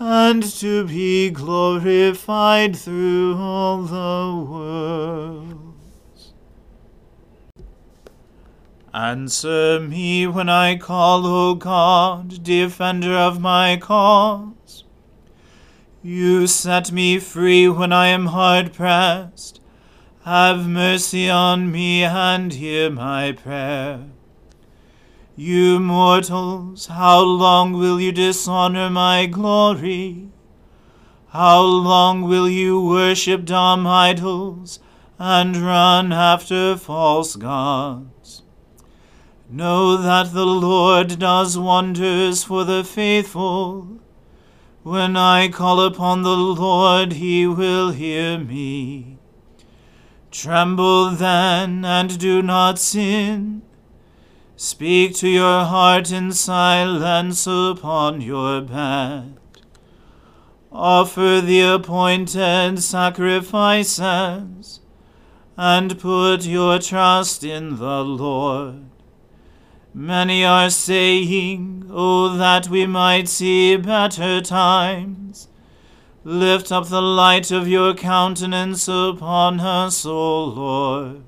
and to be glorified through all the worlds. Answer me when I call, O God, defender of my cause. You set me free when I am hard pressed. Have mercy on me and hear my prayer. You mortals, how long will you dishonor my glory? How long will you worship dumb idols and run after false gods? Know that the Lord does wonders for the faithful. When I call upon the Lord, he will hear me. Tremble then, and do not sin. Speak to your heart in silence upon your bed. Offer the appointed sacrifices, and put your trust in the Lord. Many are saying, Oh, that we might see better times. Lift up the light of your countenance upon us, O Lord.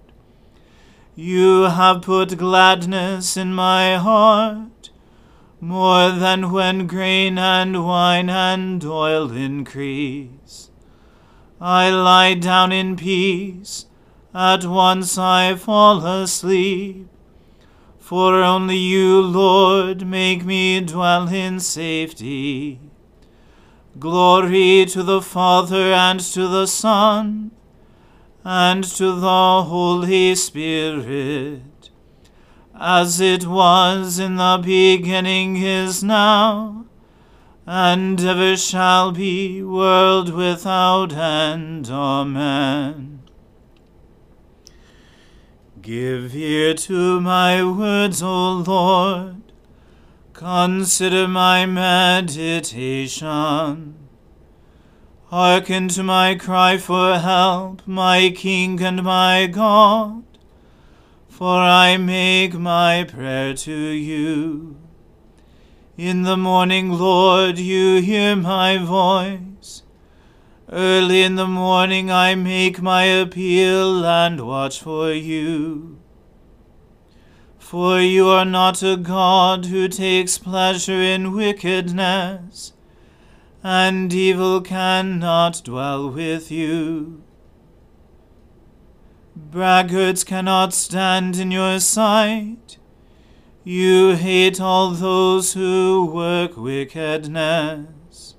You have put gladness in my heart, more than when grain and wine and oil increase. I lie down in peace, at once I fall asleep For only you, Lord, make me dwell in safety. Glory to the Father and to the Son and to the Holy Spirit, as it was in the beginning is now, and ever shall be, world without end. Amen. Give ear to my words, O Lord. Consider my meditation. Hearken to my cry for help, my King and my God, for I make my prayer to you. In the morning, Lord, you hear my voice. Early in the morning I make my appeal and watch for you. For you are not a God who takes pleasure in wickedness, and evil cannot dwell with you. Braggarts cannot stand in your sight. You hate all those who work wickedness.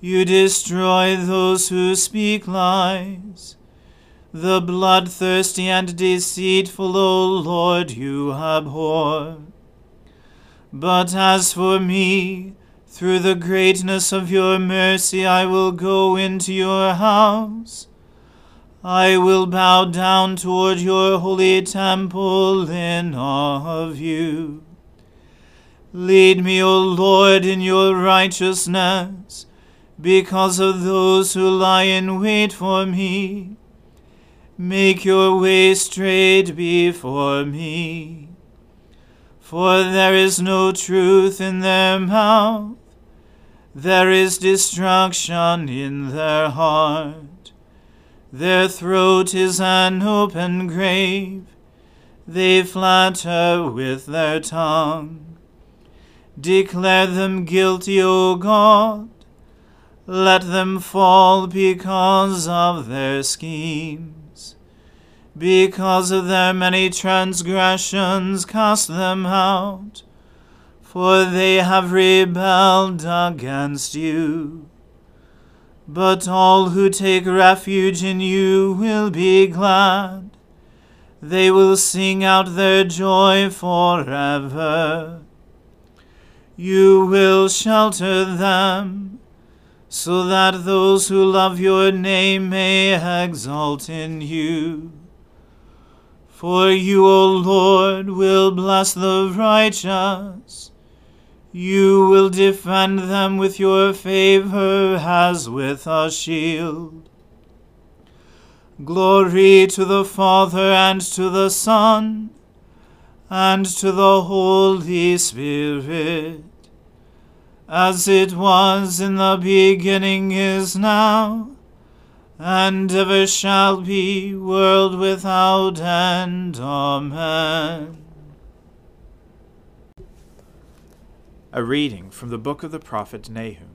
You destroy those who speak lies. The bloodthirsty and deceitful, O Lord, you abhor. But as for me, through the greatness of your mercy, I will go into your house. I will bow down toward your holy temple in awe of you. Lead me, O Lord, in your righteousness because of those who lie in wait for me. Make your way straight before me. For there is no truth in their mouth, there is destruction in their heart. Their throat is an open grave, they flatter with their tongue. Declare them guilty, O God let them fall because of their schemes. Because of their many transgressions, cast them out, for they have rebelled against you. But all who take refuge in you will be glad. They will sing out their joy forever. You will shelter them so that those who love your name may exalt in you. For you, O Lord, will bless the righteous. You will defend them with your favor as with a shield. Glory to the Father and to the Son and to the Holy Spirit as it was in the beginning is now, and ever shall be, world without end. Amen. A reading from the book of the prophet Nahum.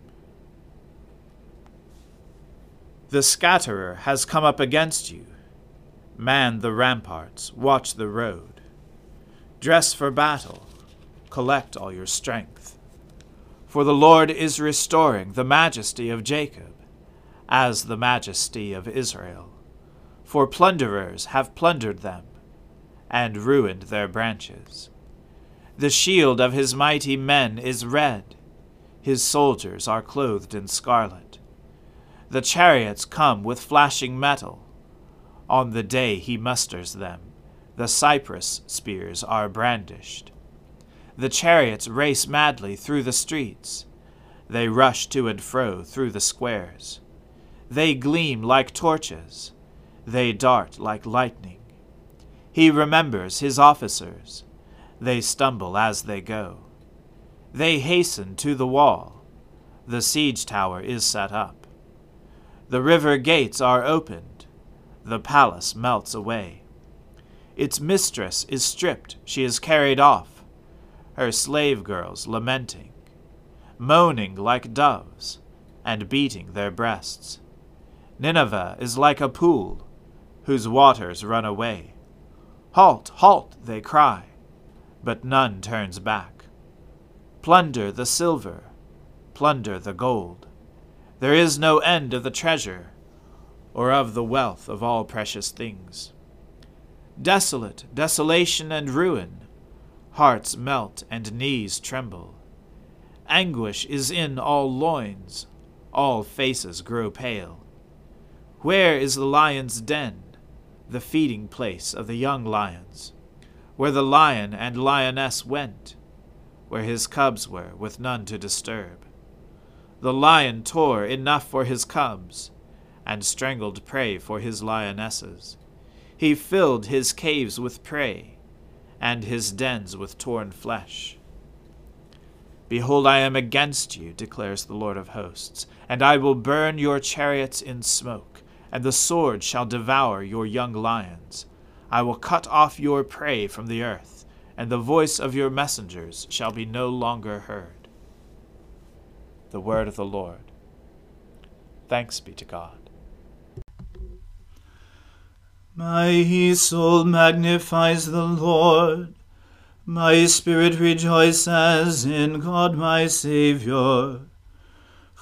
The scatterer has come up against you. Man the ramparts, watch the road. Dress for battle, collect all your strength. For the Lord is restoring the majesty of Jacob, as the majesty of Israel. For plunderers have plundered them, and ruined their branches. The shield of his mighty men is red, his soldiers are clothed in scarlet. The chariots come with flashing metal. On the day he musters them, the cypress spears are brandished. The chariots race madly through the streets. They rush to and fro through the squares. They gleam like torches. They dart like lightning. He remembers his officers. They stumble as they go. They hasten to the wall. The siege tower is set up. The river gates are opened. The palace melts away. Its mistress is stripped. She is carried off her slave girls lamenting, moaning like doves, and beating their breasts. Nineveh is like a pool, whose waters run away. Halt, halt, they cry. but none turns back. Plunder the silver, plunder the gold. There is no end of the treasure, or of the wealth of all precious things. Desolate, desolation and ruin, hearts melt and knees tremble. Anguish is in all loins, all faces grow pale. Where is the lion's den, the feeding place of the young lions, where the lion and lioness went, where his cubs were, with none to disturb? The lion tore enough for his cubs, and strangled prey for his lionesses. He filled his caves with prey, and his dens with torn flesh. Behold, I am against you, declares the Lord of hosts, and I will burn your chariots in smoke, and the sword shall devour your young lions. I will cut off your prey from the earth, and the voice of your messengers shall be no longer heard. The word of the Lord. Thanks be to God. My soul magnifies the Lord. My spirit rejoices in God my Saviour.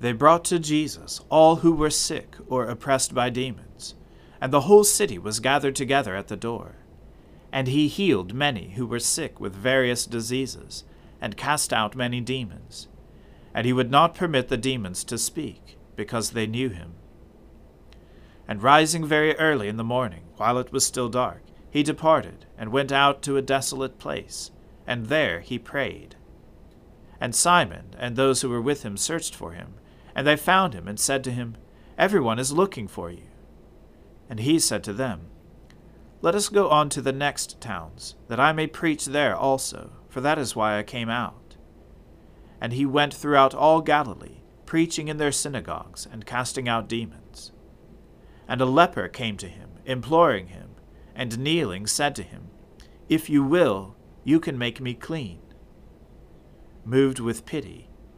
they brought to Jesus all who were sick or oppressed by demons, and the whole city was gathered together at the door. And he healed many who were sick with various diseases, and cast out many demons. And he would not permit the demons to speak, because they knew him. And rising very early in the morning, while it was still dark, he departed, and went out to a desolate place, and there he prayed. And Simon and those who were with him searched for him, and they found him, and said to him, Everyone is looking for you. And he said to them, Let us go on to the next towns, that I may preach there also, for that is why I came out. And he went throughout all Galilee, preaching in their synagogues, and casting out demons. And a leper came to him, imploring him, and kneeling said to him, If you will, you can make me clean. Moved with pity,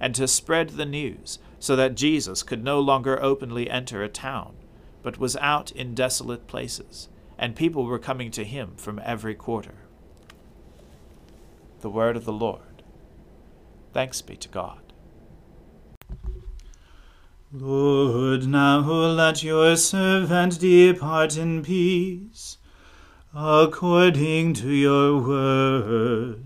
and to spread the news, so that Jesus could no longer openly enter a town, but was out in desolate places, and people were coming to him from every quarter. The word of the Lord. Thanks be to God. Lord, now let your servant depart in peace, according to your word.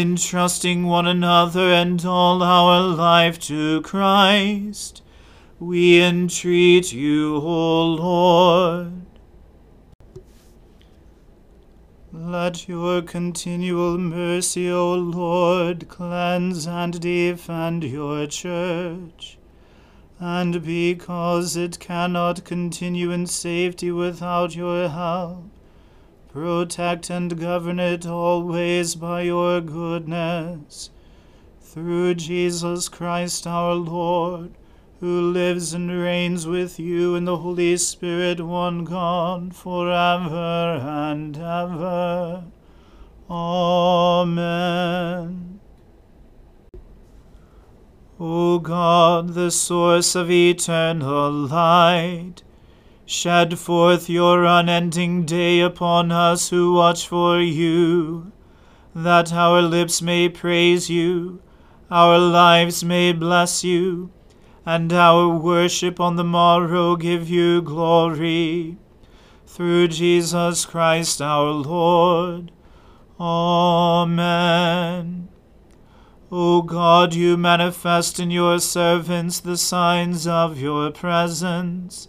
entrusting one another and all our life to Christ. We entreat you, O Lord. Let your continual mercy, O Lord, cleanse and defend your church and because it cannot continue in safety without your help, protect and govern it always by your goodness. Through Jesus Christ our Lord, who lives and reigns with you in the Holy Spirit, one God, for ever and ever. Amen. O God, the source of eternal light, shed forth your unending day upon us who watch for you, that our lips may praise you, our lives may bless you, and our worship on the morrow give you glory. Through Jesus Christ our Lord. Amen. O God, you manifest in your servants the signs of your presence.